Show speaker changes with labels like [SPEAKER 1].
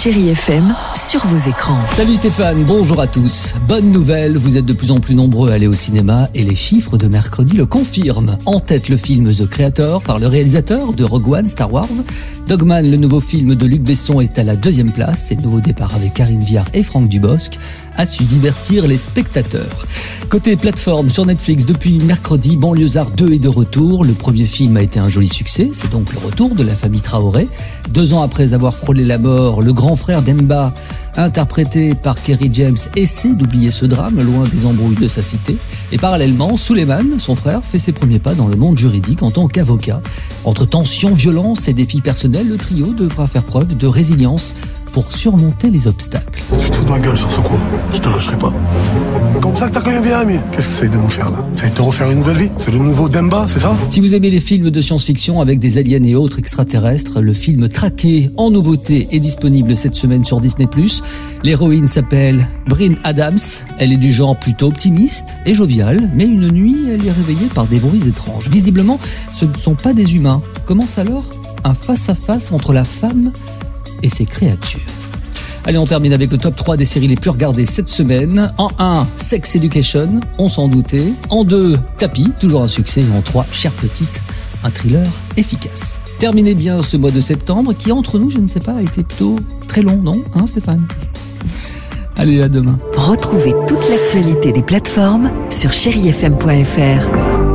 [SPEAKER 1] Chérie FM, sur vos écrans.
[SPEAKER 2] Salut Stéphane, bonjour à tous. Bonne nouvelle, vous êtes de plus en plus nombreux à aller au cinéma et les chiffres de mercredi le confirment. En tête le film The Creator par le réalisateur de Rogue One Star Wars. Dogman, le nouveau film de Luc Besson, est à la deuxième place. C'est le nouveau départ avec Karine Viard et Franck Dubosc a su divertir les spectateurs. Côté plateforme sur Netflix, depuis mercredi, Banlieusard 2 est de retour. Le premier film a été un joli succès. C'est donc le retour de la famille Traoré. Deux ans après avoir frôlé la mort, le grand frère d'Emba, interprété par Kerry James, essaie d'oublier ce drame loin des embrouilles de sa cité. Et parallèlement, Suleiman, son frère, fait ses premiers pas dans le monde juridique en tant qu'avocat. Entre tensions, violence et défis personnels, le trio devra faire preuve de résilience pour surmonter les obstacles.
[SPEAKER 3] Tu te fous de ma gueule sur ce coup. Je te lâcherai pas. Comme ça que t'as quand même bien ami. Qu'est-ce que c'est de nous faire là? C'est te refaire une nouvelle vie? C'est le nouveau Demba, c'est ça?
[SPEAKER 2] Si vous aimez les films de science-fiction avec des aliens et autres extraterrestres, le film Traqué en nouveauté est disponible cette semaine sur Disney+. L'héroïne s'appelle Bryn Adams. Elle est du genre plutôt optimiste et joviale, mais une nuit, elle est réveillée par des bruits étranges. Visiblement, ce ne sont pas des humains. Commence alors un face-à-face entre la femme et ses créatures. Allez, on termine avec le top 3 des séries les plus regardées cette semaine. En 1, Sex Education, on s'en doutait. En 2, Tapis, toujours un succès. Et en 3, Chère Petite, un thriller efficace. Terminez bien ce mois de septembre qui, entre nous, je ne sais pas, a été plutôt très long, non Hein, Stéphane? Allez, à demain.
[SPEAKER 1] Retrouvez toute l'actualité des plateformes sur chérifm.fr.